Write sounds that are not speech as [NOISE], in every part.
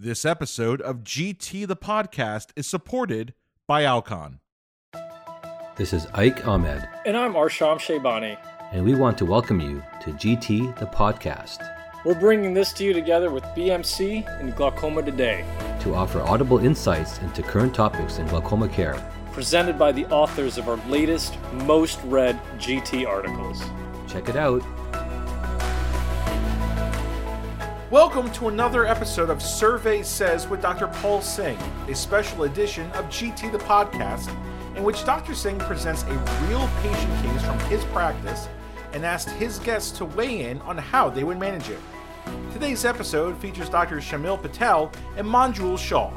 This episode of GT the Podcast is supported by Alcon. This is Ike Ahmed, And I'm Arsham Sheybani. and we want to welcome you to GT the Podcast We're bringing this to you together with BMC and Glaucoma Today, to offer audible insights into current topics in glaucoma care. presented by the authors of our latest, most read GT articles. Check it out. Welcome to another episode of Survey Says with Dr. Paul Singh, a special edition of GT the Podcast, in which Dr. Singh presents a real patient case from his practice and asks his guests to weigh in on how they would manage it. Today's episode features Dr. Shamil Patel and Manjul Shah.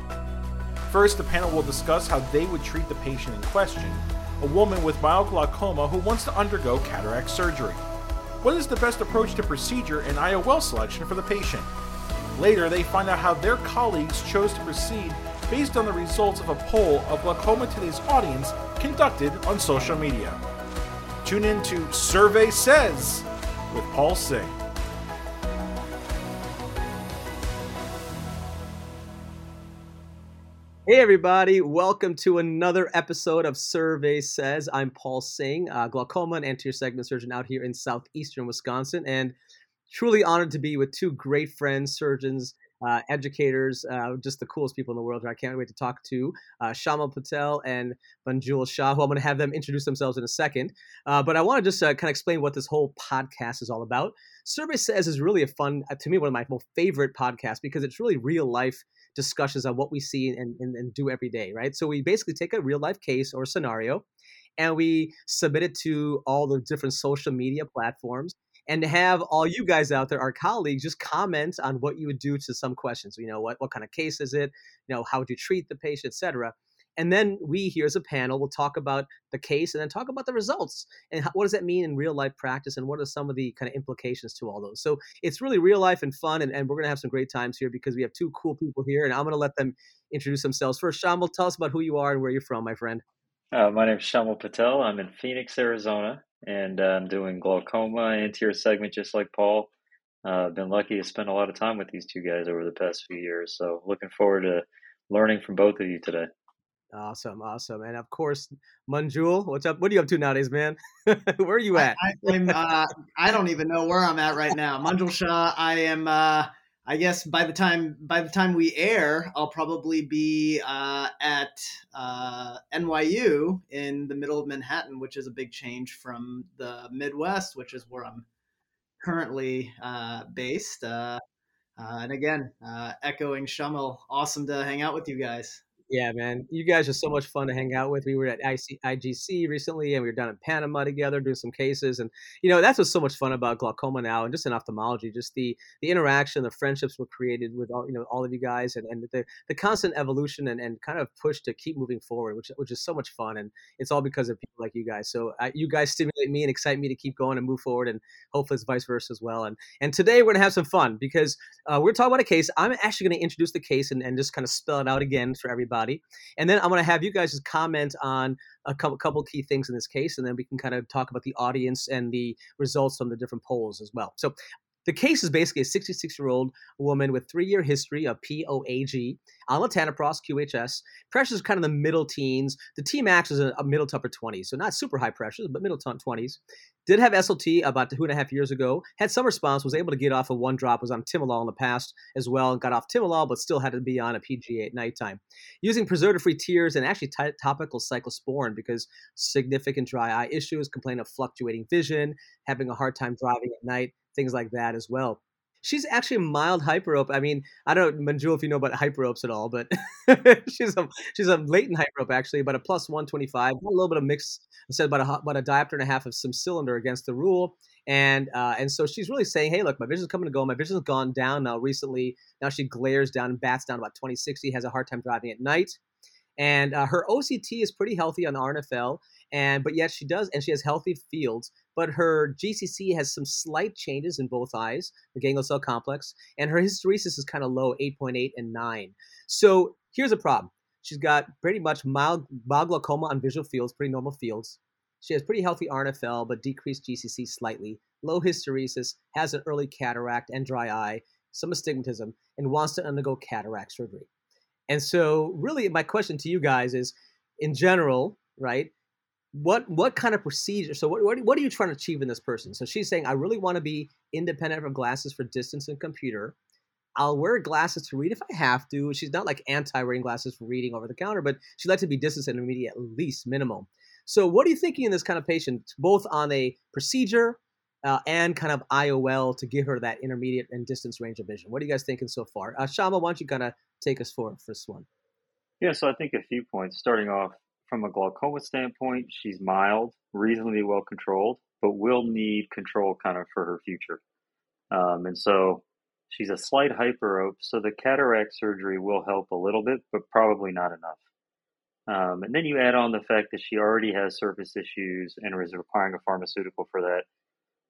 First, the panel will discuss how they would treat the patient in question, a woman with mild who wants to undergo cataract surgery. What is the best approach to procedure and IOL selection for the patient? Later, they find out how their colleagues chose to proceed based on the results of a poll of Glaucoma Today's audience conducted on social media. Tune in to Survey Says with Paul Singh. Hey, everybody, welcome to another episode of Survey Says. I'm Paul Singh, uh, glaucoma and anterior segment surgeon out here in southeastern Wisconsin, and truly honored to be with two great friends, surgeons, uh, educators, uh, just the coolest people in the world. I can't wait to talk to uh, Patel and Manjul Shah, who I'm going to have them introduce themselves in a second. Uh, but I want to just uh, kind of explain what this whole podcast is all about. Survey Says is really a fun, to me, one of my most favorite podcasts because it's really real life discussions on what we see and, and, and do every day, right? So we basically take a real life case or scenario and we submit it to all the different social media platforms and to have all you guys out there, our colleagues, just comment on what you would do to some questions. You know, what, what kind of case is it? You know, how would you treat the patient, et cetera. And then we here as a panel will talk about the case and then talk about the results and how, what does that mean in real life practice and what are some of the kind of implications to all those. So it's really real life and fun, and, and we're going to have some great times here because we have two cool people here, and I'm going to let them introduce themselves. First, Shamal, tell us about who you are and where you're from, my friend. Uh, my name is Shamal Patel. I'm in Phoenix, Arizona, and uh, I'm doing glaucoma anterior segment just like Paul. Uh, I've been lucky to spend a lot of time with these two guys over the past few years, so looking forward to learning from both of you today. Awesome, awesome, and of course, Manjul, what's up? What are you up to nowadays, man? [LAUGHS] where are you at? I, I'm, uh, I don't even know where I'm at right now. Manjul Shah. I am. I guess by the time by the time we air, I'll probably be uh, at uh, NYU in the middle of Manhattan, which is a big change from the Midwest, which is where I'm currently uh, based. Uh, uh, and again, uh, echoing Shummel, awesome to hang out with you guys. Yeah, man, you guys are so much fun to hang out with. We were at IC, IGC recently, and we were down in Panama together doing some cases, and you know that's what's so much fun about glaucoma now, and just in ophthalmology, just the the interaction, the friendships were created with all you know all of you guys, and, and the the constant evolution and, and kind of push to keep moving forward, which which is so much fun, and it's all because of people like you guys. So uh, you guys stimulate me and excite me to keep going and move forward, and hopefully it's vice versa as well. And and today we're gonna have some fun because uh, we're talking about a case. I'm actually gonna introduce the case and, and just kind of spell it out again for everybody. And then I'm going to have you guys just comment on a couple, couple key things in this case, and then we can kind of talk about the audience and the results from the different polls as well. So the case is basically a 66 year old woman with three year history of POAG, Uh, latanoprost, QHS. Pressure is kind of the middle teens. The T max is a, a middle to upper 20s, so not super high pressures, but middle to 20s. Did have SLT about two and a half years ago. Had some response. Was able to get off of one drop. Was on Timolol in the past as well, and got off Timolol, but still had to be on a PGA at nighttime. Using preservative-free tears and actually t- topical cyclosporin because significant dry eye issues, complain of fluctuating vision, having a hard time driving at night, things like that as well. She's actually a mild hyperope. I mean, I don't, know, Manjul, if you know about hyperopes at all, but [LAUGHS] she's a she's a latent hyperope actually, about a plus one twenty five. A little bit of mix. I said about a about a diopter and a half of some cylinder against the rule, and uh, and so she's really saying, hey, look, my vision's coming to go. My vision's gone down now recently. Now she glares down and bats down about twenty sixty. Has a hard time driving at night, and uh, her OCT is pretty healthy on the RNFL and but yet she does and she has healthy fields but her gcc has some slight changes in both eyes the ganglion cell complex and her hysteresis is kind of low 8.8 and 9 so here's a problem she's got pretty much mild, mild glaucoma on visual fields pretty normal fields she has pretty healthy rnfl but decreased gcc slightly low hysteresis has an early cataract and dry eye some astigmatism, and wants to undergo cataract surgery. And so, really, my question to you guys is, in general, right? What what kind of procedure? So, what what, are you trying to achieve in this person? So, she's saying, I really want to be independent of glasses for distance and computer. I'll wear glasses to read if I have to. She's not like anti wearing glasses for reading over the counter, but she'd like to be distance and intermediate at least minimum. So, what are you thinking in this kind of patient, both on a procedure uh, and kind of IOL to give her that intermediate and distance range of vision? What are you guys thinking so far? Uh, Shama, why don't you kind of take us for this one? Yeah, so I think a few points. Starting off from a glaucoma standpoint, she's mild, reasonably well controlled, but will need control kind of for her future. Um, and so she's a slight hyperope, so the cataract surgery will help a little bit, but probably not enough. Um, and then you add on the fact that she already has surface issues and is requiring a pharmaceutical for that.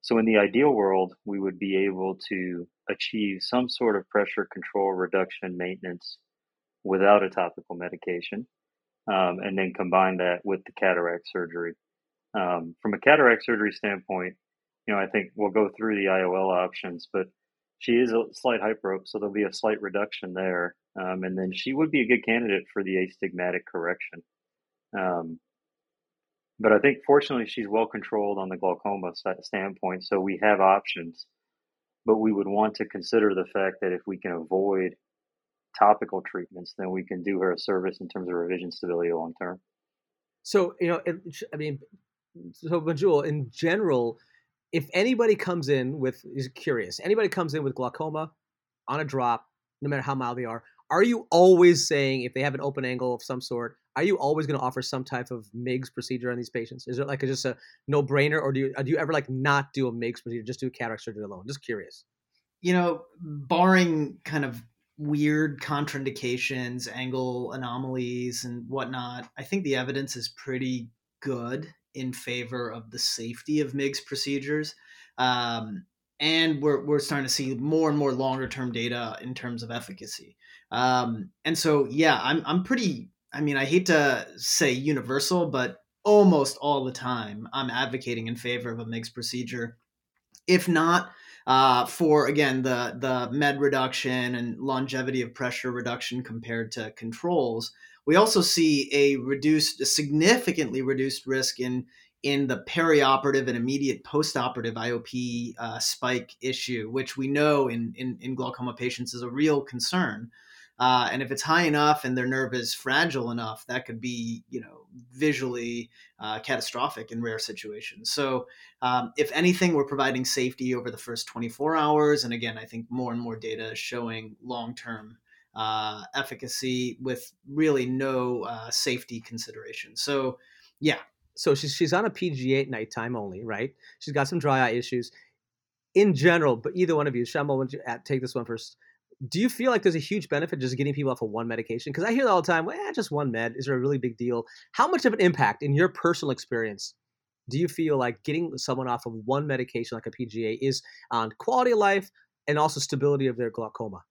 So, in the ideal world, we would be able to achieve some sort of pressure control reduction maintenance without a topical medication, um, and then combine that with the cataract surgery. Um, from a cataract surgery standpoint, you know, I think we'll go through the IOL options, but she is a slight hyperope, so there'll be a slight reduction there. Um, and then she would be a good candidate for the astigmatic correction. Um, but I think fortunately she's well controlled on the glaucoma standpoint, so we have options. But we would want to consider the fact that if we can avoid topical treatments, then we can do her a service in terms of revision stability long term. So you know, I mean, so Manjul, in general, if anybody comes in with is curious, anybody comes in with glaucoma on a drop, no matter how mild they are, are you always saying if they have an open angle of some sort, are you always going to offer some type of MIGS procedure on these patients? Is it like a, just a no brainer, or do you do you ever like not do a MIGS procedure, just do a cataract surgery alone? Just curious. You know, barring kind of weird contraindications, angle anomalies, and whatnot, I think the evidence is pretty good in favor of the safety of MIGS procedures. Um, and we're, we're starting to see more and more longer term data in terms of efficacy. Um, and so, yeah, I'm, I'm pretty, I mean, I hate to say universal, but almost all the time I'm advocating in favor of a MIGS procedure. If not, uh, for again the the med reduction and longevity of pressure reduction compared to controls, we also see a reduced, a significantly reduced risk in in the perioperative and immediate postoperative IOP uh, spike issue, which we know in, in, in glaucoma patients is a real concern. Uh, and if it's high enough and their nerve is fragile enough, that could be, you know, visually uh, catastrophic in rare situations. So, um, if anything, we're providing safety over the first 24 hours. And again, I think more and more data showing long term uh, efficacy with really no uh, safety consideration. So, yeah. So she's she's on a PGA at nighttime only, right? She's got some dry eye issues. In general, but either one of you, Shamal, you take this one first? Do you feel like there's a huge benefit just getting people off of one medication? Because I hear all the time, well, eh, just one med. Is there a really big deal? How much of an impact, in your personal experience, do you feel like getting someone off of one medication like a PGA is on quality of life and also stability of their glaucoma?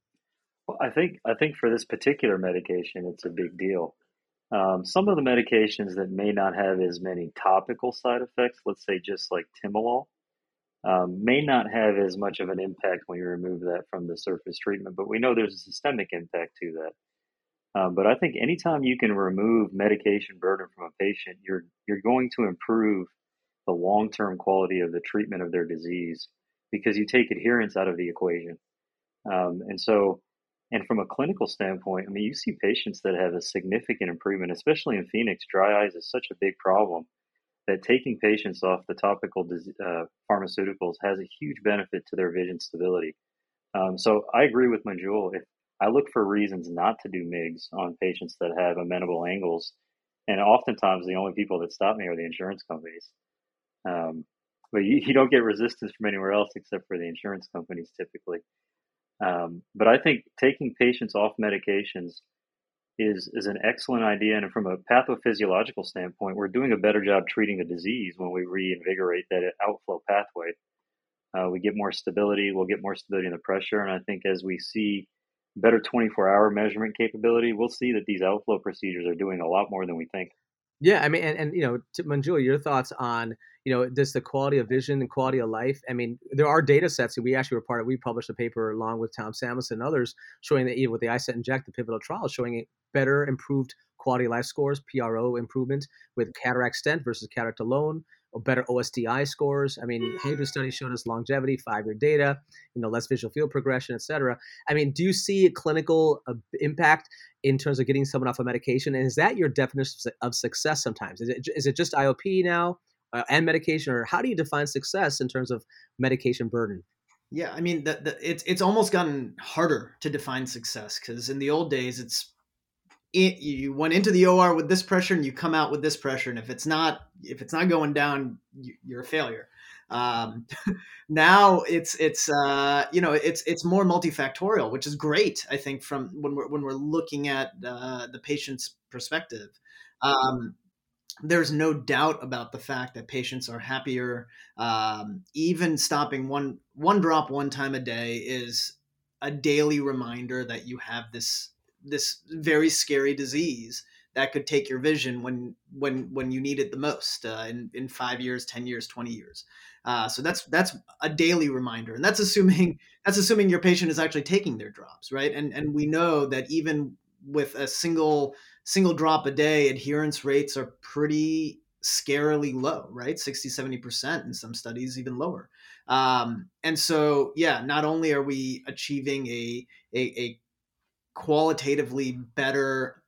Well, I think I think for this particular medication, it's a big deal. Um, some of the medications that may not have as many topical side effects, let's say just like timolol, um, may not have as much of an impact when you remove that from the surface treatment. But we know there's a systemic impact to that. Um, but I think anytime you can remove medication burden from a patient, you're you're going to improve the long term quality of the treatment of their disease because you take adherence out of the equation. Um, and so and from a clinical standpoint, I mean, you see patients that have a significant improvement, especially in Phoenix. Dry eyes is such a big problem that taking patients off the topical uh, pharmaceuticals has a huge benefit to their vision stability. Um, so I agree with Manjul. If I look for reasons not to do MIGS on patients that have amenable angles, and oftentimes the only people that stop me are the insurance companies. Um, but you, you don't get resistance from anywhere else except for the insurance companies typically. Um, but I think taking patients off medications is is an excellent idea, and from a pathophysiological standpoint, we're doing a better job treating the disease when we reinvigorate that outflow pathway. Uh, we get more stability. We'll get more stability in the pressure, and I think as we see better 24-hour measurement capability, we'll see that these outflow procedures are doing a lot more than we think. Yeah, I mean, and, and you know, to Manjul, your thoughts on you know, does the quality of vision and quality of life? I mean, there are data sets that we actually were part of. We published a paper along with Tom Samuelson and others showing that even with the iStent inject, the pivotal trial, showing better improved quality of life scores, PRO improvement with cataract stent versus cataract alone, or better OSDI scores. I mean, Hager study showed us longevity, five-year data, you know, less visual field progression, et cetera. I mean, do you see a clinical uh, impact in terms of getting someone off a of medication? And is that your definition of success sometimes? Is it, is it just IOP now uh, and medication, or how do you define success in terms of medication burden? Yeah, I mean, the, the, it's it's almost gotten harder to define success because in the old days, it's it, you went into the OR with this pressure and you come out with this pressure, and if it's not if it's not going down, you, are a failure. Um, [LAUGHS] now it's it's uh, you know it's it's more multifactorial, which is great. I think from when we're when we're looking at uh, the patient's perspective. Um, there's no doubt about the fact that patients are happier. Um, even stopping one one drop one time a day is a daily reminder that you have this this very scary disease that could take your vision when when when you need it the most uh, in in five years, ten years, twenty years. Uh, so that's that's a daily reminder, and that's assuming that's assuming your patient is actually taking their drops, right? And and we know that even with a single single drop a day, adherence rates are pretty scarily low, right? 60, 70% in some studies, even lower. Um, and so, yeah, not only are we achieving a, a, a qualitatively better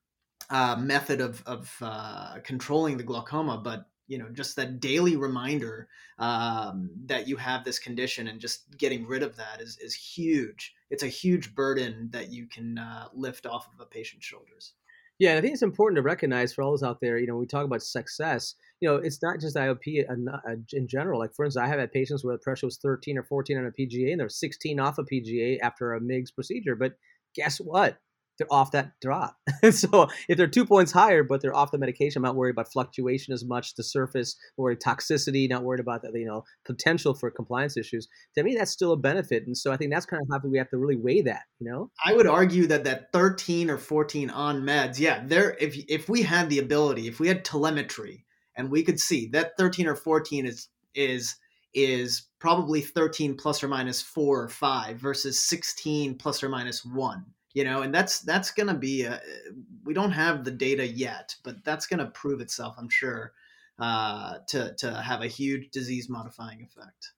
uh, method of, of uh, controlling the glaucoma, but you know just that daily reminder um, that you have this condition and just getting rid of that is, is huge it's a huge burden that you can uh, lift off of a patient's shoulders yeah i think it's important to recognize for all those out there you know we talk about success you know it's not just iop uh, uh, in general like for instance i have had patients where the pressure was 13 or 14 on a pga and they're 16 off a pga after a migs procedure but guess what? They're off that drop. [LAUGHS] so if they're two points higher, but they're off the medication, I'm not worried about fluctuation as much, the surface, or toxicity, not worried about the you know potential for compliance issues. To me, that's still a benefit, and so I think that's kind of how we have to really weigh that. You know, I would argue that that 13 or 14 on meds, yeah, there. If if we had the ability, if we had telemetry, and we could see that 13 or 14 is is is probably 13 plus or minus four or five versus 16 plus or minus one you know and that's that's going to be a, we don't have the data yet but that's going to prove itself i'm sure uh, to to have a huge disease modifying effect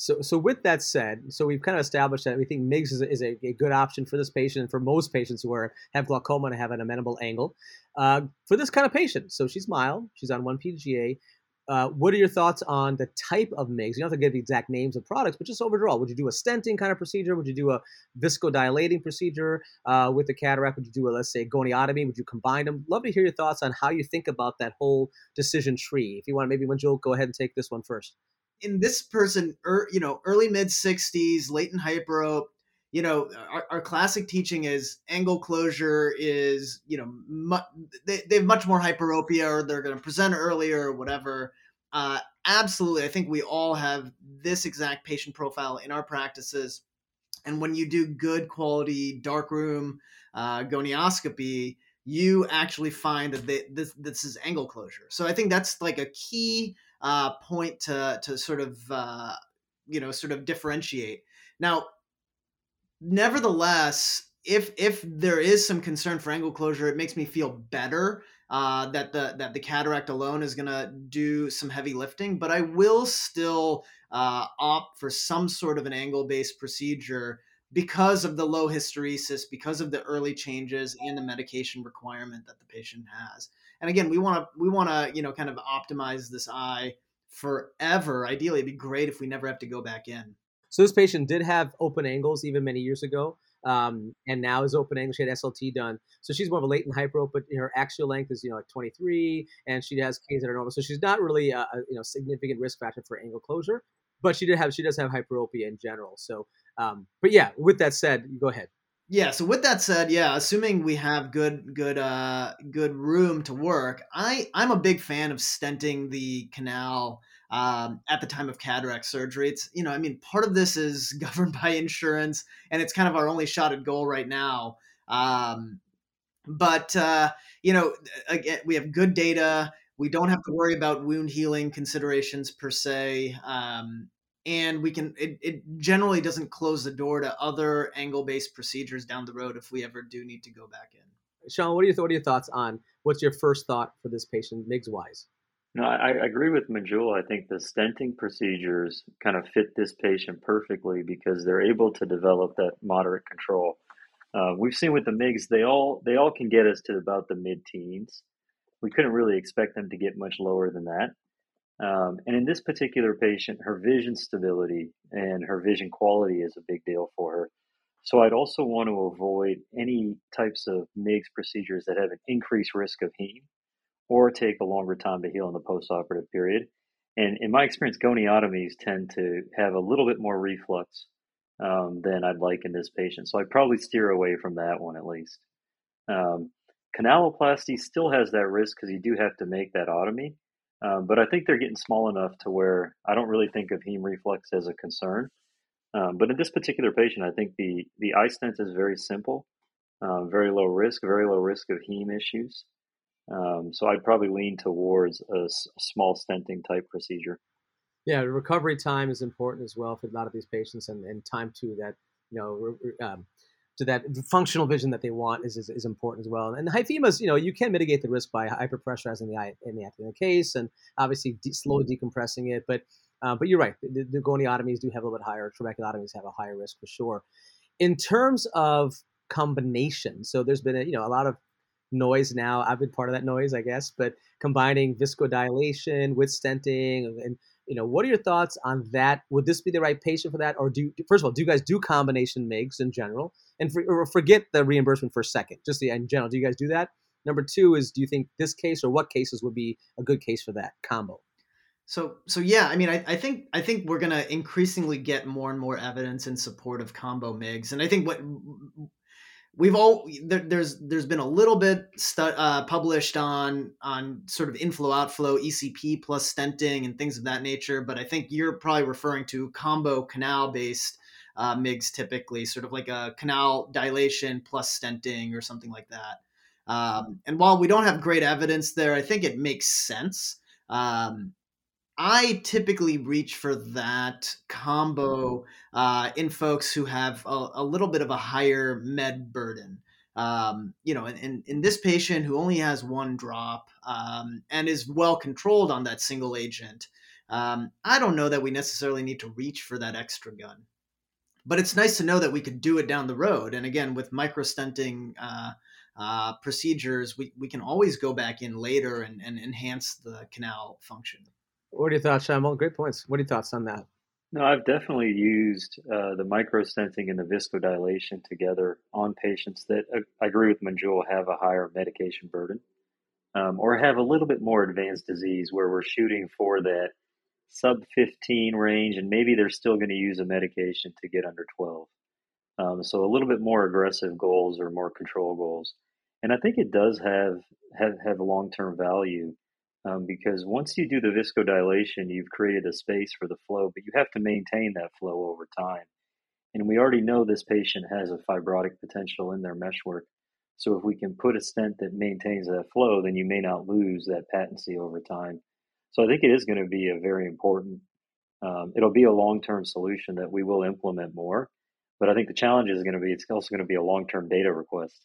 so, so with that said, so we've kind of established that we think MIGS is, a, is a, a good option for this patient and for most patients who are have glaucoma and have an amenable angle. Uh, for this kind of patient, so she's mild, she's on one PGA. Uh, what are your thoughts on the type of MIGS? You don't have to give the exact names of products, but just overall, would you do a stenting kind of procedure? Would you do a viscodilating procedure uh, with the cataract? Would you do a, let's say, goniotomy? Would you combine them? Love to hear your thoughts on how you think about that whole decision tree. If you want, maybe when Manjul, go ahead and take this one first. In this person, er, you know, early mid 60s, latent hyperope, you know our, our, classic teaching is angle closure is you know mu- they, they have much more hyperopia or they're going to present earlier or whatever uh, absolutely i think we all have this exact patient profile in our practices and when you do good quality darkroom uh, gonioscopy you actually find that they, this this is angle closure. So i think that's like a key uh, point to to sort of uh, you know sort of differentiate. Now nevertheless, if if there is some concern for angle closure, it makes me feel better uh, that the that the cataract alone is going to do some heavy lifting. But I will still uh, opt for some sort of an angle based procedure because of the low hysteresis, because of the early changes and the medication requirement that the patient has. And again, we want to we want to you know kind of optimize this eye forever. Ideally, it'd be great if we never have to go back in. So this patient did have open angles even many years ago, um, and now is open angle. She had SLT done, so she's more of a latent hyperope, but her axial length is you know like 23, and she has Ks that are normal, so she's not really a, a you know significant risk factor for angle closure. But she did have she does have hyperopia in general. So, um, but yeah, with that said, go ahead. Yeah. So with that said, yeah, assuming we have good, good, uh, good room to work, I I'm a big fan of stenting the canal um, at the time of cataract surgery. It's, you know, I mean, part of this is [LAUGHS] governed by insurance and it's kind of our only shot at goal right now. Um, but, uh, you know, again, we have good data. we don't have to worry about wound healing considerations per se. Um, and we can it, it generally doesn't close the door to other angle based procedures down the road if we ever do need to go back in. Sean, what are your what are your thoughts on what's your first thought for this patient MIGS wise? No, I, I agree with Manjula. I think the stenting procedures kind of fit this patient perfectly because they're able to develop that moderate control. Uh, we've seen with the MIGs, they all they all can get us to about the mid teens. We couldn't really expect them to get much lower than that. Um, and in this particular patient, her vision stability and her vision quality is a big deal for her. So I'd also want to avoid any types of MIGS procedures that have an increased risk of heme or take a longer time to heal in the postoperative period. And in my experience, goniotomies tend to have a little bit more reflux um, than I'd like in this patient. So I'd probably steer away from that one at least. Um, canaloplasty still has that risk because you do have to make that otomy. Um, but I think they're getting small enough to where I don't really think of heme reflux as a concern. Um, but in this particular patient, I think the the iStent is very simple, uh, very low risk, very low risk of heme issues. Um, so I'd probably lean towards a, s- small stenting type procedure. Yeah, recovery time is important as well for a lot of these patients, and, and time to that, you know, um, to that functional vision that they want is, is, is important as well. And hyphemas, you know, you can mitigate the risk by hyperpressurizing the eye in the actinic case and obviously de- slowly decompressing it. But uh, but you're right, the, the goniotomies do have a little bit higher. Trabeculotomies have a higher risk for sure. In terms of combination, so there's been a, you know a lot of noise now. I've been part of that noise, I guess, but combining viscodilation with stenting and you know, what are your thoughts on that? Would this be the right patient for that, or do first of all, do you guys do combination MIGs in general? And for, forget the reimbursement for a second, just the, in general, do you guys do that? Number two is, do you think this case or what cases would be a good case for that combo? So, so yeah, I mean, I, I think I think we're gonna increasingly get more and more evidence in support of combo MIGs, and I think what we've all there, there's there's been a little bit stu- uh, published on on sort of inflow outflow ECP plus stenting and things of that nature, but I think you're probably referring to combo canal based uh, MIGs typically, sort of like a canal dilation plus stenting or something like that. Um, and while we don't have great evidence there, I think it makes sense. Um, I typically reach for that combo uh, in folks who have a, a, little bit of a higher med burden. Um, you know, in, in, this patient who only has one drop um, and is well controlled on that single agent, um, I don't know that we necessarily need to reach for that extra gun. But it's nice to know that we could do it down the road. And again, with microstenting uh, uh, procedures, we, we can always go back in later and, and enhance the canal function. What are your thoughts, Sean? Great points. What are your thoughts on that? No, I've definitely used uh, the microstenting and the viscodilation together on patients that uh, I agree with Manjul have a higher medication burden um, or have a little bit more advanced disease where we're shooting for that sub 15 range and maybe they're still going to use a medication to get under 12. Um, so a little bit more aggressive goals or more control goals. And I think it does have have, have long term value um, because once you do the viscodilation, you've created a space for the flow, but you have to maintain that flow over time. And we already know this patient has a fibrotic potential in their meshwork. So if we can put a stent that maintains that flow, then you may not lose that patency over time. So I think it is going to be a very important. Um, it'll be a long-term solution that we will implement more, but I think the challenge is going to be it's also going to be a long-term data request.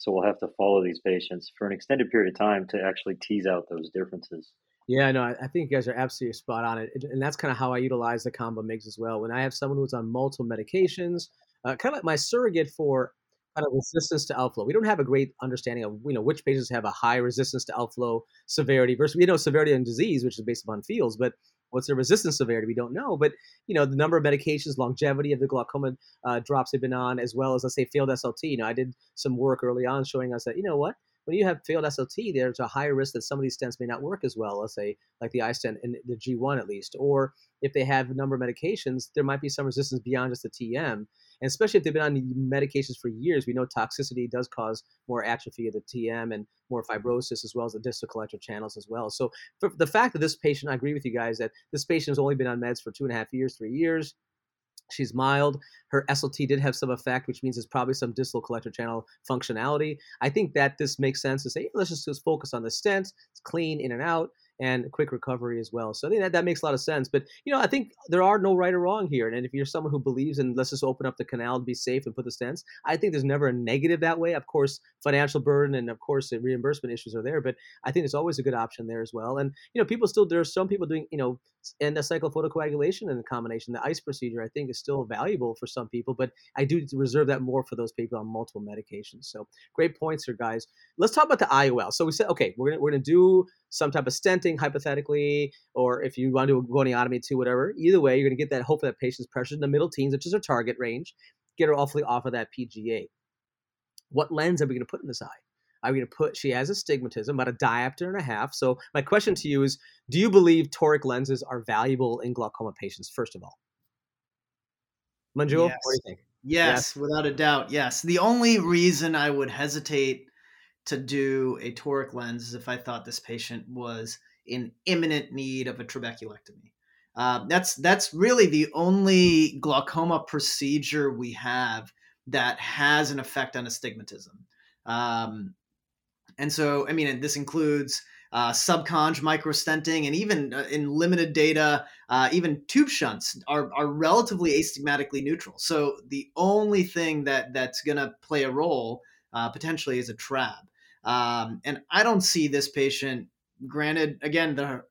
So we'll have to follow these patients for an extended period of time to actually tease out those differences. Yeah, no, I think you guys are absolutely spot on it, and that's kind of how I utilize the combo MIGS as well. When I have someone who's on multiple medications, uh, kind of like my surrogate for kind of resistance to outflow. We don't have a great understanding of you know which patients have a high resistance to outflow severity versus you know severity and disease, which is based upon fields, but What's the resistance severity? We don't know. But, you know, the number of medications, longevity of the glaucoma uh, drops they've been on, as well as, let's say, failed SLT. You know, I did some work early on showing us that, you know what, when you have failed SLT, there's a higher risk that some of these stents may not work as well, let's say, like the iStent and the G1 at least. Or if they have a number of medications, there might be some resistance beyond just the TM. And especially if they've been on medications for years, we know toxicity does cause more atrophy of the TM and more mm-hmm. fibrosis as well as the distal collector channels as well. So the fact that this patient, I agree with you guys that this patient has only been on meds for two and a half years, three years, She's mild. Her SLT did have some effect, which means there's probably some distal collector channel functionality. I think that this makes sense to say, let's just, just focus on the stent. It's clean in and out and quick recovery as well. So I think that, that makes a lot of sense. But you know, I think there are no right or wrong here. And if you're someone who believes in let's just open up the canal to be safe and put the stents, I think there's never a negative that way. Of course, financial burden and of course the reimbursement issues are there, but I think there's always a good option there as well. And you know, people still there are some people doing you know endocyclophotocoagulation in the combination, the ICE procedure, I think is still valuable for some people, but I do reserve that more for those people on multiple medications. So great points here, guys. Let's talk about the IOL. So we said, okay, we're gonna we're gonna do some type of stenting hypothetically, or if you want to do a goniotomy too, whatever. Either way, you're gonna get that hopefully that patient's pressure in the middle teens, which is our target range. Get her awfully off of that PGA. What lens are we gonna put in this eye? I'm going to put she has astigmatism, about a diopter and a half. So my question to you is, do you believe toric lenses are valuable in glaucoma patients? First of all, Manjul, yes. what do you think? Yes, yes, without a doubt. Yes. The only reason I would hesitate to do a toric lens is if I thought this patient was in imminent need of a trabeculectomy. Uh, that's that's really the only glaucoma procedure we have that has an effect on astigmatism. Um, and so, I mean, this includes uh, subconj microstenting, and even uh, in limited data, uh, even tube shunts are, are relatively astigmatically neutral. So the only thing that that's going to play a role uh, potentially is a trab. Um, and I don't see this patient. Granted, again, the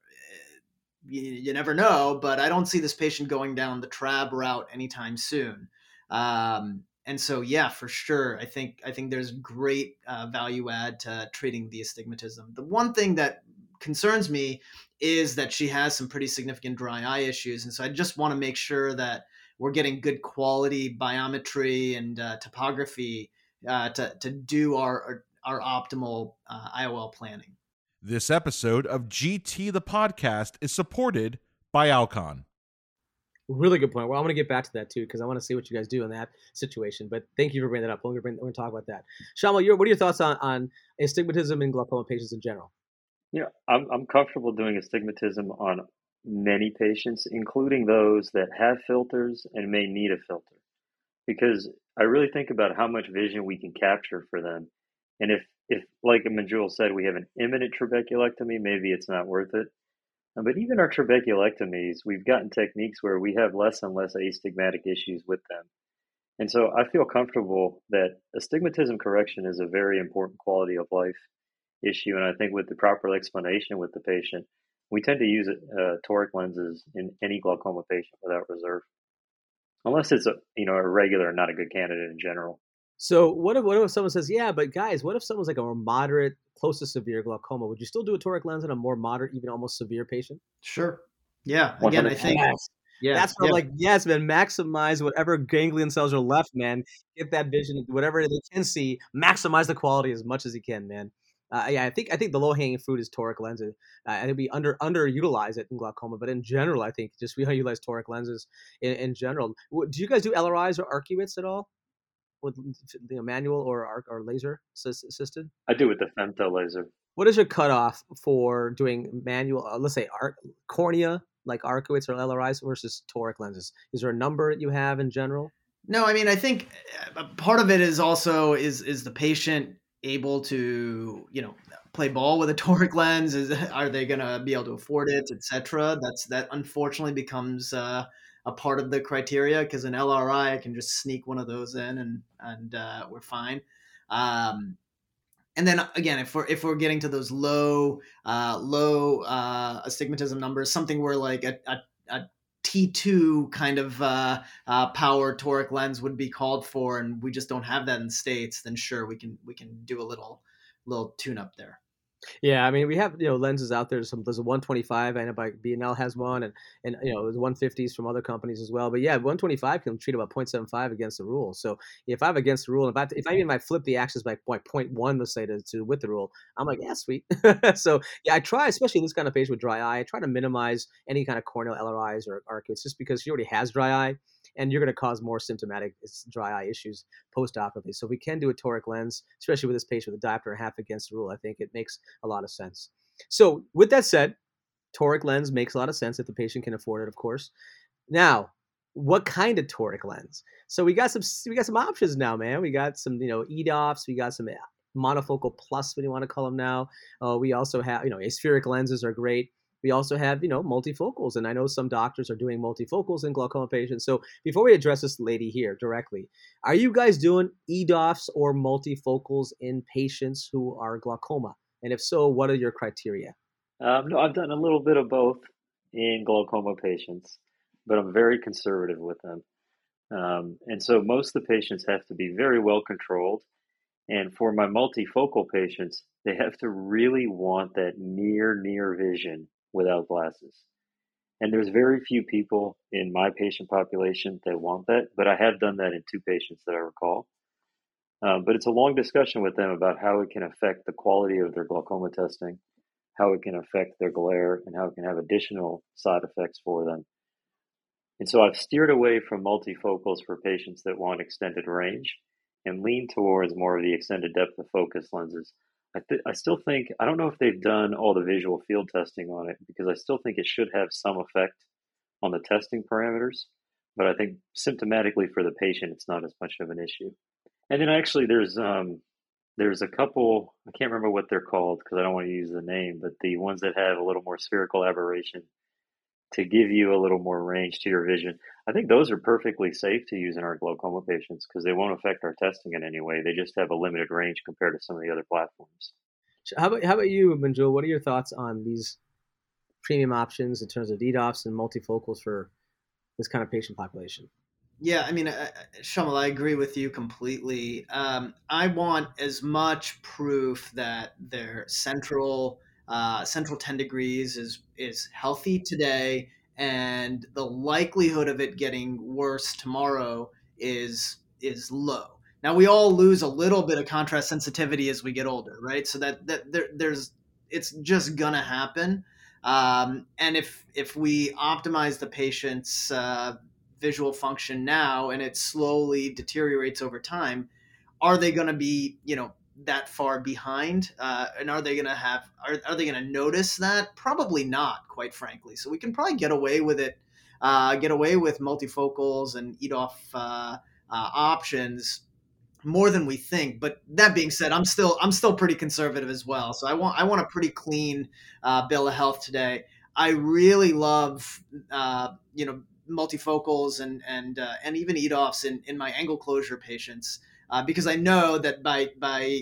you, you, never know, but I don't see this patient going down the trab route anytime soon. Um, and so yeah for sure i think i think there's great uh, value add to treating the astigmatism the one thing that concerns me is that she has some pretty significant dry eye issues and so i just want to make sure that we're getting good quality biometry and uh, topography uh, to, to do our our, our optimal uh, iol planning this episode of gt the podcast is supported by alcon Really good point. Well, I'm going to get back to that too because I want to see what you guys do in that situation. But thank you for bringing that up. We're going to, talk about that. Shamal, what are your thoughts on, on astigmatism in glaucoma patients in general? Yeah, I'm, I'm comfortable doing astigmatism on many patients, including those that have filters and may need a filter, because I really think about how much vision we can capture for them. And if, if like Manjul said, we have an imminent trabeculectomy, maybe it's not worth it. Uh, but even our trabeculectomies, we've gotten techniques where we have less and less astigmatic issues with them. And so I feel comfortable that astigmatism correction is a very important quality of life issue. And I think with the proper explanation with the patient, we tend to use uh, toric lenses in any glaucoma patient without reserve, unless it's a you know a regular, not a good candidate in general. So what if what if someone says, yeah, but guys, what if someone's like a more moderate, close to severe glaucoma? Would you still do a toric lens in a more moderate, even almost severe patient? Sure. Yeah. Again, I think. Yes. Yeah, that's what yeah. I'm like. Yes, man. Maximize whatever ganglion cells are left, man. Get that vision, whatever they can see. Maximize the quality as much as you can, man. Uh, yeah, I think I think the low hanging fruit is toric lenses. Uh, I think we under underutilize it in glaucoma, but in general, I think just we utilize toric lenses in, in general. Do you guys do LRIs or arcuates at all? With you know, manual or arc or laser assisted? I do with the femto laser. What is your cutoff for doing manual? Uh, let's say arc, cornea, like arcuates or LRIs versus toric lenses. Is there a number that you have in general? No, I mean I think uh, part of it is also is is the patient able to you know play ball with a [LAUGHS] toric lens? Is [LAUGHS] are they going to be able to afford it, etc. That's that unfortunately becomes. Uh, a part of the criteria because an LRI I can just sneak one of those in and and uh, we're fine. Um, and then again, if we're if we're getting to those low uh, low uh, astigmatism numbers, something where like a, a, a T2 kind of uh, uh, power toric lens would be called for, and we just don't have that in states, then sure we can we can do a little little tune up there. Yeah, I mean, we have you know lenses out there. Some there's a 125. I know by B&L has one, and and you know there's 150s from other companies as well. But yeah, 125 can treat about 0.75 against the rule. So if I'm against the rule, if I if I even I flip the axis by by 0.1, let's say to, to with the rule, I'm like yeah, sweet. [LAUGHS] so yeah, I try, especially this kind of patient with dry eye, I try to minimize any kind of corneal LRIs or arcuates just because she already has dry eye and you're going to cause more symptomatic dry eye issues post-operatively. So we can do a toric lens, especially with this patient with a diopter half against the rule. I think it makes a lot of sense. So with that said, toric lens makes a lot of sense if the patient can afford it, of course. Now, what kind of toric lens. So we got some we got some options now, man. We got some you know EDOFs, we got some eh, monofocal plus, what do you want to call them now? Uh, we also have you know aspheric lenses are great. We also have you know multifocals, and I know some doctors are doing multifocals in glaucoma patients. So before we address this lady here directly, are you guys doing EDOFs or multifocals in patients who are glaucoma? And if so, what are your criteria? Um, no, I've done a little bit of both in glaucoma patients but I'm very conservative with them. Um, and so most of the patients have to be very well controlled. And for my multifocal patients, they have to really want that near, near vision without glasses. And there's very few people in my patient population that want that, but I have done that in two patients that I recall. Um, but it's a long discussion with them about how it can affect the quality of their glaucoma testing, how it can affect their glare, and how it can have additional side effects for them. And so I've steered away from multifocals for patients that want extended range and lean towards more of the extended depth of focus lenses. I, th- I still think, I don't know if they've done all the visual field testing on it because I still think it should have some effect on the testing parameters. But I think symptomatically for the patient, it's not as much of an issue. And then actually, there's um, there's a couple I can't remember what they're called because I don't want to use the name, but the ones that have a little more spherical aberration to give you a little more range to your vision. I think those are perfectly safe to use in our glaucoma patients because they won't affect our testing in any way. They just have a limited range compared to some of the other platforms. How about how about you, Manjul? What are your thoughts on these premium options in terms of EDOFs and multifocals for this kind of patient population? Yeah, I mean, uh, Shamal, I agree with you completely. Um, I want as much proof that their central uh, central 10 degrees is is healthy today and the likelihood of it getting worse tomorrow is is low. Now we all lose a little bit of contrast sensitivity as we get older right? So that that there, there's it's just gonna happen. Um, and if if we optimize the patient's uh, visual function now and it slowly deteriorates over time are they going to be you know that far behind uh, and are they going to have are, are they going to notice that? Probably not quite frankly. So we can probably get away with it uh, get away with multifocals and EDOF uh, uh, options more than we think. But that being said i'm still i'm still pretty conservative as well. So i want i want a pretty clean uh, bill of health today. I really love uh, you know multifocals and and and even EDOFs in in my angle closure patients uh, because I know that by by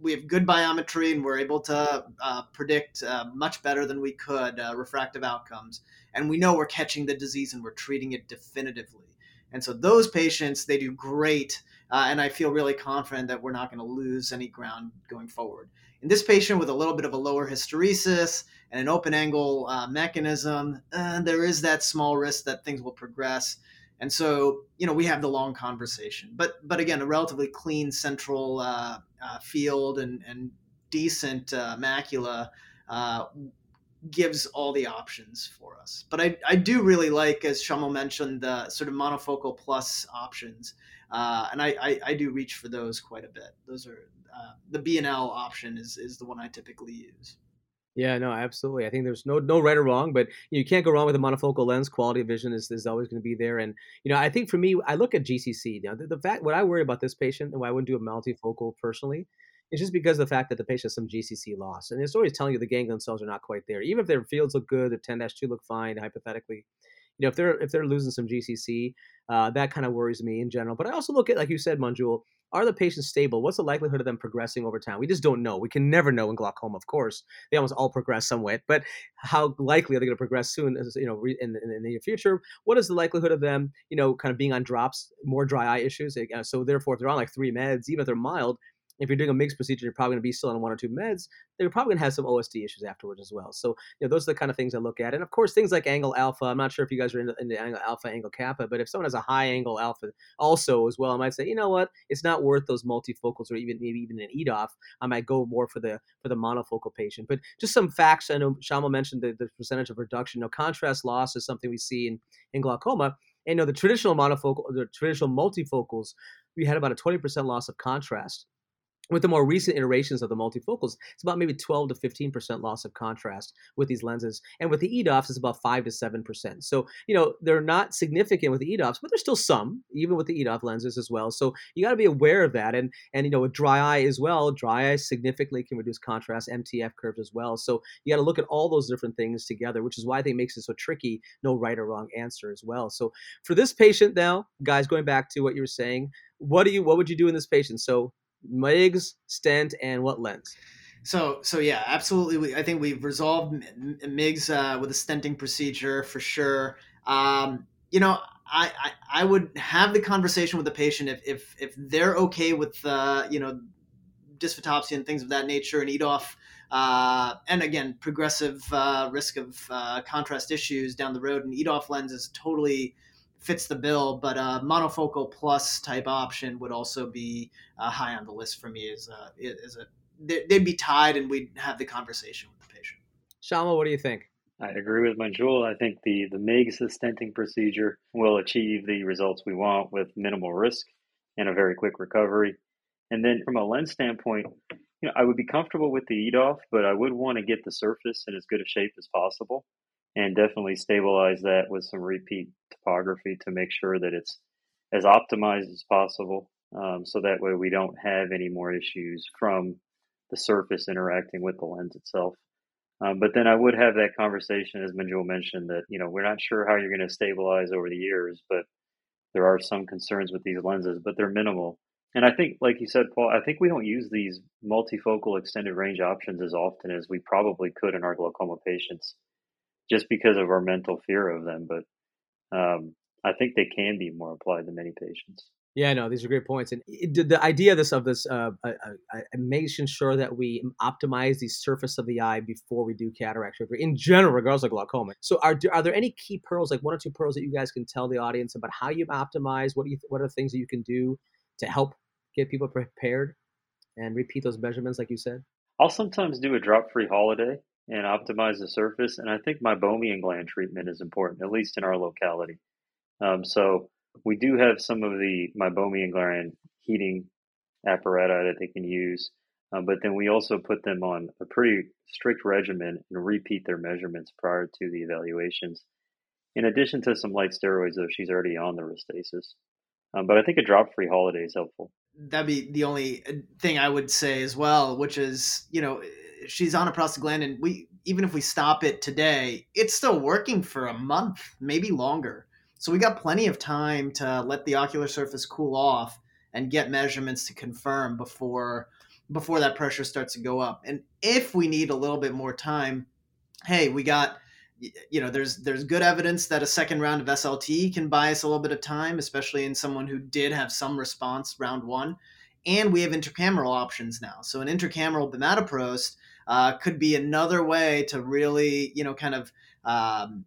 we have good biometry and we're able to uh, predict uh, much better than we could uh, refractive outcomes, and we know we're catching the disease and we're treating it definitively. And so those patients they do great, uh, and I feel really confident that we're not going to lose any ground going forward. In this patient with a little bit of a lower hysteresis and an open angle uh, mechanism, there is that small risk that things will progress. And so, you know, we have the long conversation, but but again, a relatively clean central uh, uh, field and and decent uh, macula uh, gives all the options for us. But I, I do really like, as Shamal mentioned, the sort of monofocal plus options, uh, and I, I, I do reach for those quite a bit. Those are uh, the B and L option is is the one I typically use. Yeah, no, absolutely. I think there's no no right or wrong, but you can't go wrong with a monofocal lens. Quality of vision is, is always going to be there, and you know, I think for me, I look at GCC. You know, the, the fact what I worry about this patient and why I wouldn't do a multifocal personally is just because of the fact that the patient has some GCC loss, and it's always telling you the ganglion cells are not quite there, even if their fields look good, their 10-2 look fine, hypothetically. You know, if they're if they're losing some GCC, uh, that kind of worries me in general. But I also look at, like you said, Manjul, are the patients stable? What's the likelihood of them progressing over time? We just don't know. We can never know in glaucoma, of course. They almost all progress somewhat, but how likely are they going to progress soon? As, you know, in, in, in, the near future, what is the likelihood of them, you know, kind of being on drops, more dry eye issues? Uh, so therefore, if they're on like three meds, even if they're mild, if you're doing a MIGS procedure, you're probably going to be still on one or two meds. They're probably going to have some OSD issues afterwards as well. So, you know, those are the kind of things I look at. And of course, things like angle alpha. I'm not sure if you guys are into, into angle alpha, angle kappa, but if someone has a high angle alpha also as well, I might say, you know what, it's not worth those multifocals or even maybe even an EDOF. I might go more for the for the monofocal patient. But just some facts. I know Shamal mentioned the, the percentage of reduction. You contrast loss is something we see in in glaucoma. And you know, the traditional monofocal, the traditional multifocals, we had about a 20% loss of contrast with the more recent iterations of the multifocals, it's about maybe 12 to 15% loss of contrast with these lenses. And with the EDOFs, it's about 5 to 7%. So, you know, they're not significant with the EDOFs, but there's still some, even with the EDOF lenses as well. So you got to be aware of that. And, and, you know, with dry eye as well, dry eye significantly can reduce contrast, MTF curves as well. So you got to look at all those different things together, which is why I think makes it so tricky. No right or wrong answer as well. So for this patient now, guys, going back to what you were saying, what do you, what would you do in this patient? So MIGS, stent, and what lens? So, so yeah, absolutely. I think we've resolved MIGS uh, with a stenting procedure for sure. Um, you know, I, I, I would have the conversation with the patient if if, if they're okay with uh, you know dysphotopsia and things of that nature and EDOF. Uh, and again, progressive uh, risk of uh, contrast issues down the road. And eat EDOF lens is totally fits the bill, but a monofocal plus type option would also be uh, high on the list for me. As a, as a they'd be tied, and we'd have the conversation with the patient. Shama, what do you think? I agree with Manjul. I think the the MIGS stenting procedure will achieve the results we want with minimal risk and a very quick recovery. And then from a lens standpoint, you know, I would be comfortable with the EDOF, but I would want to get the surface in as good a shape as possible and definitely stabilize that with some repeat topography to make sure that it's as optimized as possible. Um, so that way we don't have any more issues from the surface interacting with the lens itself. Um, but then I would have that conversation, as Manjul mentioned, that you know we're not sure how you're going to stabilize over the years, but there are some concerns with these lenses, but they're minimal. And I think, like you said, Paul, I think we don't use these multifocal extended range options as often as we probably could in our glaucoma patients just because of our mental fear of them. But um, I think they can be more applied to many patients. Yeah, no, these are great points, and it, the idea of this of this uh, uh, uh, making sure that we optimize the surface of the eye before we do cataract surgery in general, regardless of glaucoma. So, are are there any key pearls, like one or two pearls, that you guys can tell the audience about how you optimize? What do you what are the things that you can do to help get people prepared and repeat those measurements, like you said? I'll sometimes do a drop-free holiday and optimize the surface. And I think meibomian gland treatment is important, at least in our locality. Um, so we do have some of the meibomian gland heating apparatus that they can use, um, but then we also put them on a pretty strict regimen and repeat their measurements prior to the evaluations. In addition to some light steroids, though she's already on the Restasis. Um, but I think a drop-free holiday is helpful. That'd be the only uh, thing I would say as well, which is you know she's on a prostaglandin. We even if we stop it today, it's still working for a month, maybe longer. So we got plenty of time to let the ocular surface cool off and get measurements to confirm before before that pressure starts to go up. And if we need a little bit more time, hey, we got you know there's there's good evidence that a second round of SLT can buy us a little bit of time, especially in someone who did have some response round one. And we have intracameral options now. So an intracameral bimatoprost uh, could be another way to really, you know, kind of um,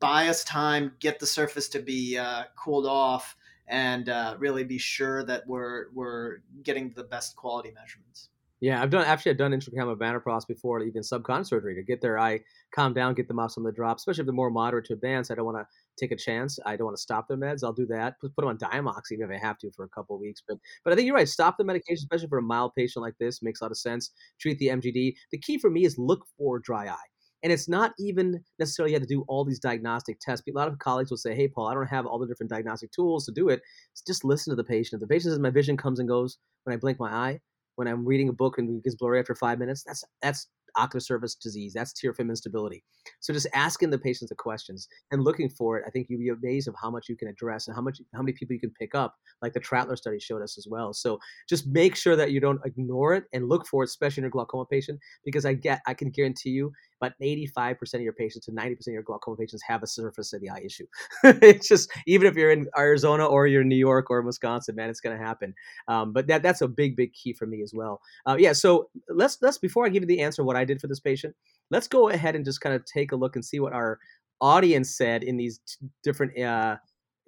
buy us time, get the surface to be uh, cooled off, and uh, really be sure that we're we're getting the best quality measurements. Yeah, I've done actually I've done intracameral bimatoprost before, even subconjunctival surgery to get their eye calmed down, get them off some of the drops, especially if they're more moderate to advanced. I don't want to take a chance. I don't want to stop their meds. I'll do that. Put, put them on Diamox even if I have to for a couple weeks. But but I think you're right. Stop the medication, especially for a mild patient like this, makes a lot of sense. Treat the MGD. The key for me is look for dry eye. And it's not even necessarily you have to do all these diagnostic tests. A lot of colleagues will say, "Hey, Paul, I don't have all the different diagnostic tools to do it. Just listen to the patient. If the patient says my vision comes and goes when I blink my eye, when I'm reading a book and it gets blurry after five minutes, that's that's ocular surface disease. That's tear film instability. So just asking the patients the questions and looking for it, I think you'd be amazed of how much you can address and how much how many people you can pick up, like the Trattler study showed us as well. So just make sure that you don't ignore it and look for it, especially in your glaucoma patient, because I get I can guarantee you about 85% of your patients to 90% of your glaucoma patients have a surface of the eye issue. [LAUGHS] it's just, even if you're in Arizona or you're in New York or Wisconsin, man, it's going to happen. Um, but that that's a big, big key for me as well. Uh, yeah. So let's, let's, before I give you the answer, what I did for this patient, let's go ahead and just kind of take a look and see what our audience said in these t- different, uh,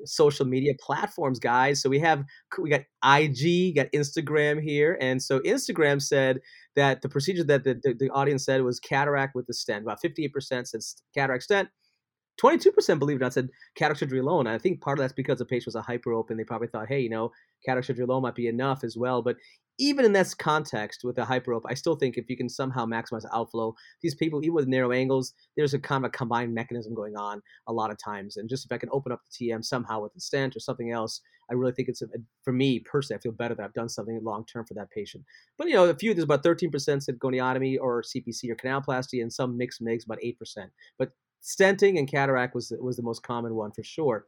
social media platforms guys. So we have we got ig got instagram here and so instagram said that the procedure that the, the, the audience said was cataract with the stent. About 58% said cataract stent 22% believe it or not said cataract surgery alone. I think part of that's because the patient was a hyperope. They probably thought, hey, you know, cataract surgery alone might be enough as well. But even in this context with a hyperope, I still think if you can somehow maximize outflow, these people, even with narrow angles, there's a kind of a combined mechanism going on a lot of times. And just if I can open up the TM somehow with a stent or something else, I really think it's a, for me personally, I feel better that I've done something long term for that patient. But you know, a few there's about 13% said goniotomy or CPC or canalplasty, and some mixed mix, about 8%. But stenting and cataract was was the most common one for sure.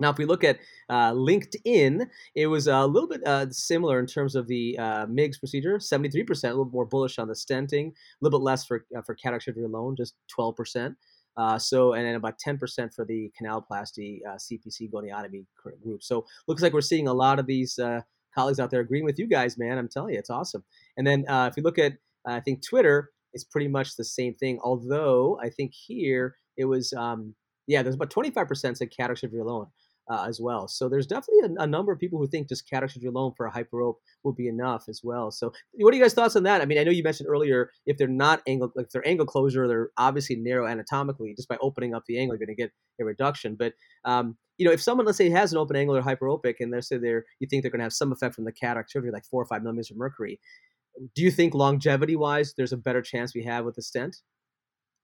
Now, if we look at uh, LinkedIn, it was a little bit uh, similar in terms of the uh, MIGS procedure, 73%, a little more bullish on the stenting, a little bit less for, uh, for cataract surgery alone, just 12%. Uh, so, and then about 10% for the canalplasty uh, CPC goniotomy group. So, looks like we're seeing a lot of these colleagues out there agreeing with you guys, man. I'm telling you, it's awesome. And then if you look at, I think Twitter, it's pretty much the same thing. Although I think here it was, um, yeah, there's about 25% said cataract surgery alone uh, as well. So there's definitely a, a, number of people who think just cataract surgery alone for a hyperope will be enough as well. So what are you guys' thoughts on that? I mean, I know you mentioned earlier if they're not angle, like they're angle closure, they're obviously narrow anatomically. Just by opening up the angle, you're going to get a reduction. But um, you know, if someone, let's say, has an open angle or hyperopic, and they say they're, you think they're going to have some effect from the cataract surgery, like four or five millimeters of mercury, do you think longevity wise there's a better chance we have with the stent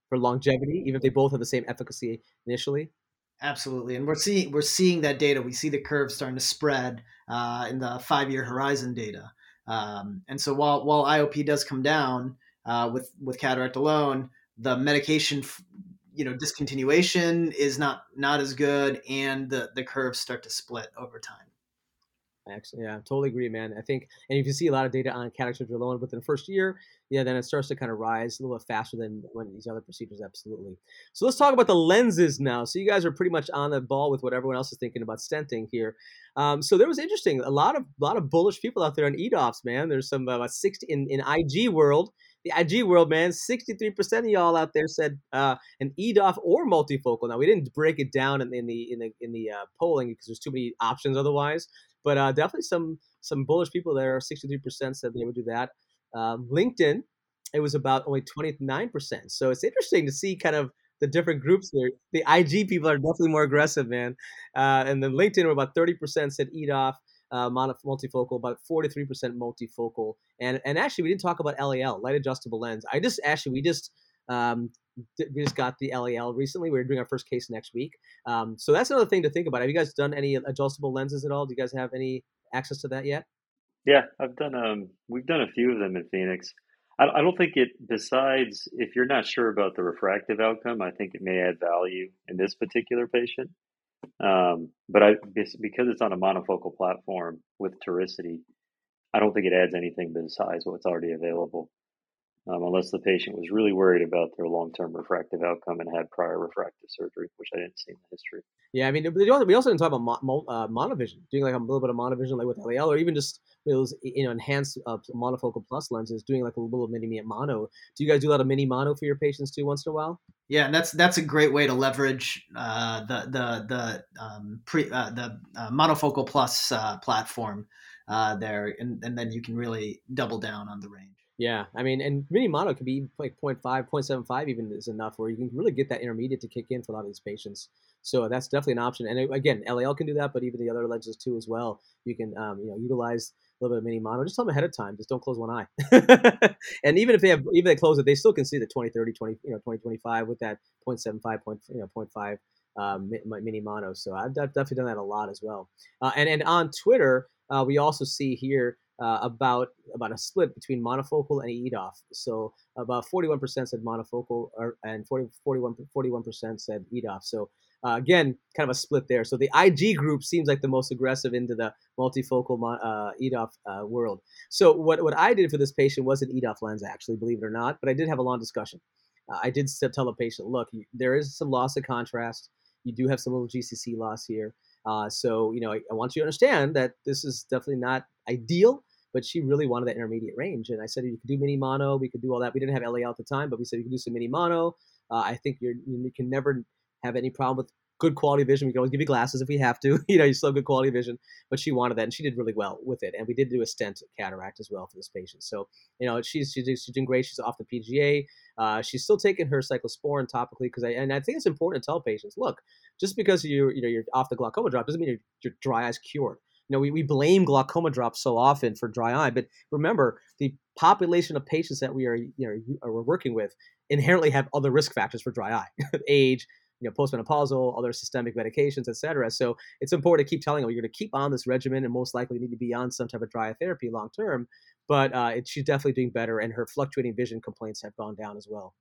for longevity even if they both have the same efficacy initially? Absolutely and we're seeing we're seeing that data. We see the curve starting to spread uh, in the five year horizon data. Um, and so while while iop does come down uh, with with cataract alone the medication you know discontinuation is not not as good and the the curves start to split over time Actually, yeah, totally agree, man. I think, and you see a lot of data on cataract surgery alone within the first year, yeah, then it starts to kind of rise a little bit faster than when these other procedures. Absolutely. So let's talk about the lenses now. So you guys are pretty much on the ball with what everyone else is thinking about stenting here. Um, so there was interesting, a lot of a lot of bullish people out there on EDOFs, man. There's some uh, about sixty in in IG world. The IG world, man, 63% of y'all out there said uh, an EDOF or multifocal. Now we didn't break it down in, in the in the in the uh, polling because there's too many options otherwise. But uh, definitely some some bullish people there. 63% said they would do that. Um, LinkedIn, it was about only 29%. So it's interesting to see kind of the different groups there. The IG people are definitely more aggressive, man. Uh, and then LinkedIn were about 30% said EDOF. Uh, multifocal, about 43% multifocal, and and actually we didn't talk about LAL, light adjustable lens. I just actually we just um, we just got the LAL recently. We're doing our first case next week. Um, so that's another thing to think about. Have you guys done any adjustable lenses at all? Do you guys have any access to that yet? Yeah, I've done. Um, we've done a few of them in Phoenix. I, I don't think it. Besides, if you're not sure about the refractive outcome, I think it may add value in this particular patient. Um, but I because it's on a monofocal platform with toricity, I don't think it adds anything besides what's already available um, unless the patient was really worried about their long-term refractive outcome and had prior refractive surgery, which I didn't see in the history. Yeah, I mean, we also didn't talk about mo- uh, monovision, doing like a little bit of monovision, like with LAL, or even just those you know enhanced uh, monofocal plus lenses, doing like a little mini mono. Do you guys do a lot of mini mono for your patients too, once in a while? Yeah, and that's that's a great way to leverage uh, the the the um, pre uh, the uh, monofocal plus uh, platform there, and, and then you can really double down on the range. Yeah, I mean, and mini mono can be like 0.5, 0.75 even is enough where you can really get that intermediate to kick in for a lot of these patients. So that's definitely an option. And uh, again, LAL can do that, but even the other lenses too as well. You can um, you know utilize a little bit of mini mono. Just tell them ahead of time. Just don't close one eye. [LAUGHS] and even if they have even if they close it, they still can see the 20, 30, 20, you know, 20, 25 with that 0.75, point, you know, 0.5 um, mini mono. So I've, I've, definitely done that a lot as well. Uh, and and on Twitter, uh, we also see here uh, about about a split between monofocal and EDOF. So about 41% said monofocal, or, and 40, 41 percent said EDOF. So uh, again, kind of a split there. So the IG group seems like the most aggressive into the multifocal uh, EDOF uh, world. So what what I did for this patient was an EDOF lens, actually, believe it or not. But I did have a long discussion. Uh, I did tell the patient, look, there is some loss of contrast. You do have some little GCC loss here. Uh, so, you know, I, I, want you to understand that this is definitely not ideal, but she really wanted that intermediate range. And I said, you could do mini mono, we could do all that. We didn't have LAL at the time, but we said you could do some mini mono. Uh, I think you're, you can never have any problem with good quality vision. We can always give you glasses if we have to. [LAUGHS] you know, you still have good quality vision. But she wanted that, and she did really well with it. And we did do a stent cataract as well for this patient. So you know, she's she's, she's doing great. She's off the PGA. Uh, she's still taking her cyclosporin topically because I and I think it's important to tell patients, look, just because you you know you're off the glaucoma drop doesn't mean your, your dry eyes cured. You know, we, we blame glaucoma drops so often for dry eye, but remember the population of patients that we are you know are working with inherently have other risk factors for dry eye, [LAUGHS] age, you know, postmenopausal, other systemic medications, etc. So it's important to keep telling them you're going to keep on this regimen and most likely need to be on some type of dry eye therapy long term. But uh, it, she's definitely doing better, and her fluctuating vision complaints have gone down as well.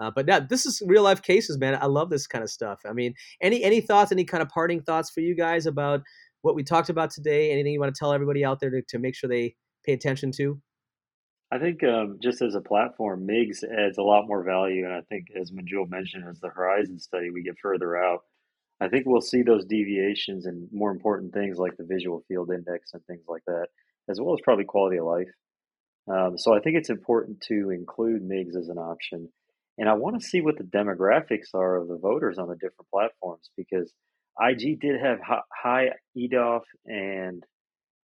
Uh, but yeah, this is real life cases, man. I love this kind of stuff. I mean, any any thoughts, any kind of parting thoughts for you guys about what we talked about today? Anything you want to tell everybody out there to, to make sure they pay attention to? I think um, just as a platform, MIGS adds a lot more value. And I think, as Manjul mentioned, as the Horizon study, we get further out. I think we'll see those deviations and more important things like the visual field index and things like that, as well as probably quality of life. Um, so I think it's important to include MIGS as an option. And I want to see what the demographics are of the voters on the different platforms because IG did have high EDOF and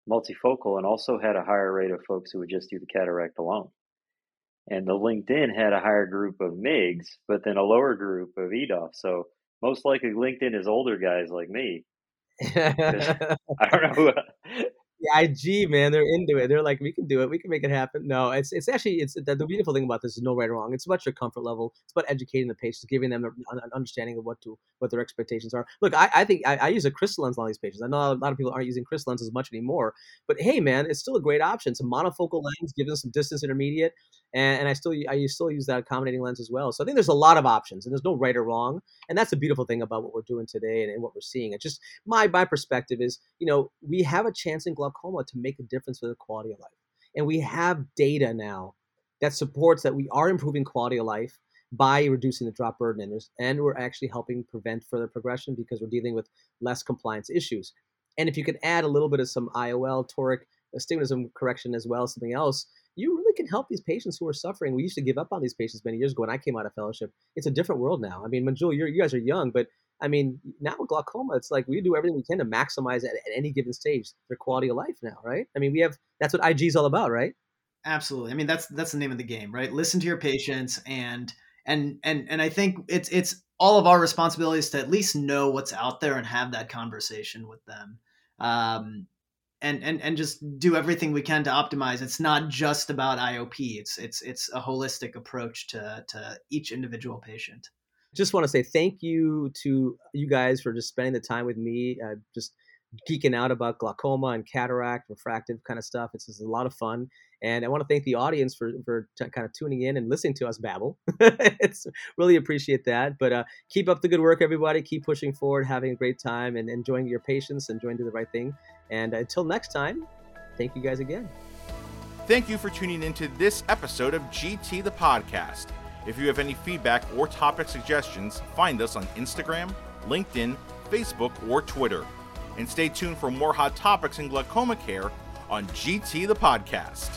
multifocal and also had a higher rate of folks who would just do the cataract alone. And the LinkedIn had a higher group of MIGs, but then a lower group of EDOF. So most likely LinkedIn is older guys like me. [LAUGHS] [LAUGHS] I don't know. The IG man, they're into it. They're like, we can do it. We can make it happen. No, it's it's actually it's the, the beautiful thing about this is no right or wrong. It's about your comfort level. It's about educating the patients, giving them an understanding of what to what their expectations are. Look, I, I think I, I use a Crystalens on these patients. I know a lot of people aren't using Crystalenses much anymore, but hey, man, it's still a great option. It's a monofocal lens, gives them some distance intermediate, and, and I still I still use that accommodating lens as well. So I think there's a lot of options, and there's no right or wrong. And that's the beautiful thing about what we're doing today and, and what we're seeing. It's just my my perspective is, you know, we have a chance in glaucoma to make a difference for the quality of life. And we mm. have data now that supports that we are improving quality of life by reducing the drop burden and, and we're actually helping prevent further progression because we're dealing with less compliance issues. And if you could add a little bit of some IOL, toric uh, astigmatism correction as well, something else, you really can help these patients who are suffering. We used to give up on these patients many years ago when I came out of fellowship. It's a different world now. I mean, Manjul, you guys are young, but I mean, now with glaucoma, it's like we do everything we can to maximize at, at any given stage their quality of life now, right? I mean, we have that's what IG is all about, right? Absolutely. I mean, that's that's the name of the game, right? Listen to your patients and and and and I think it's it's all of our responsibilities to at least know what's out there and have that conversation with them. Um, and, and and just do everything we can to optimize. It's not just about IOP. It's it's it's a holistic approach to to each individual patient just want to say thank you to you guys for just spending the time with me. Uh, just geeking out about glaucoma and cataract, refractive kind of stuff. It's just a lot of fun. And I want to thank the audience for, for t- kind of tuning in and listening to us babble. [LAUGHS] it's really appreciate that. But uh, keep up the good work, everybody. Keep pushing forward, having a great time, and enjoying your patients, enjoying doing the right thing. And until next time, thank you guys again. Thank you for tuning into this episode of GT the Podcast. If you have any feedback or topic suggestions, find us on Instagram, LinkedIn, Facebook, or Twitter. And stay tuned for more hot topics in glaucoma care on GT the Podcast.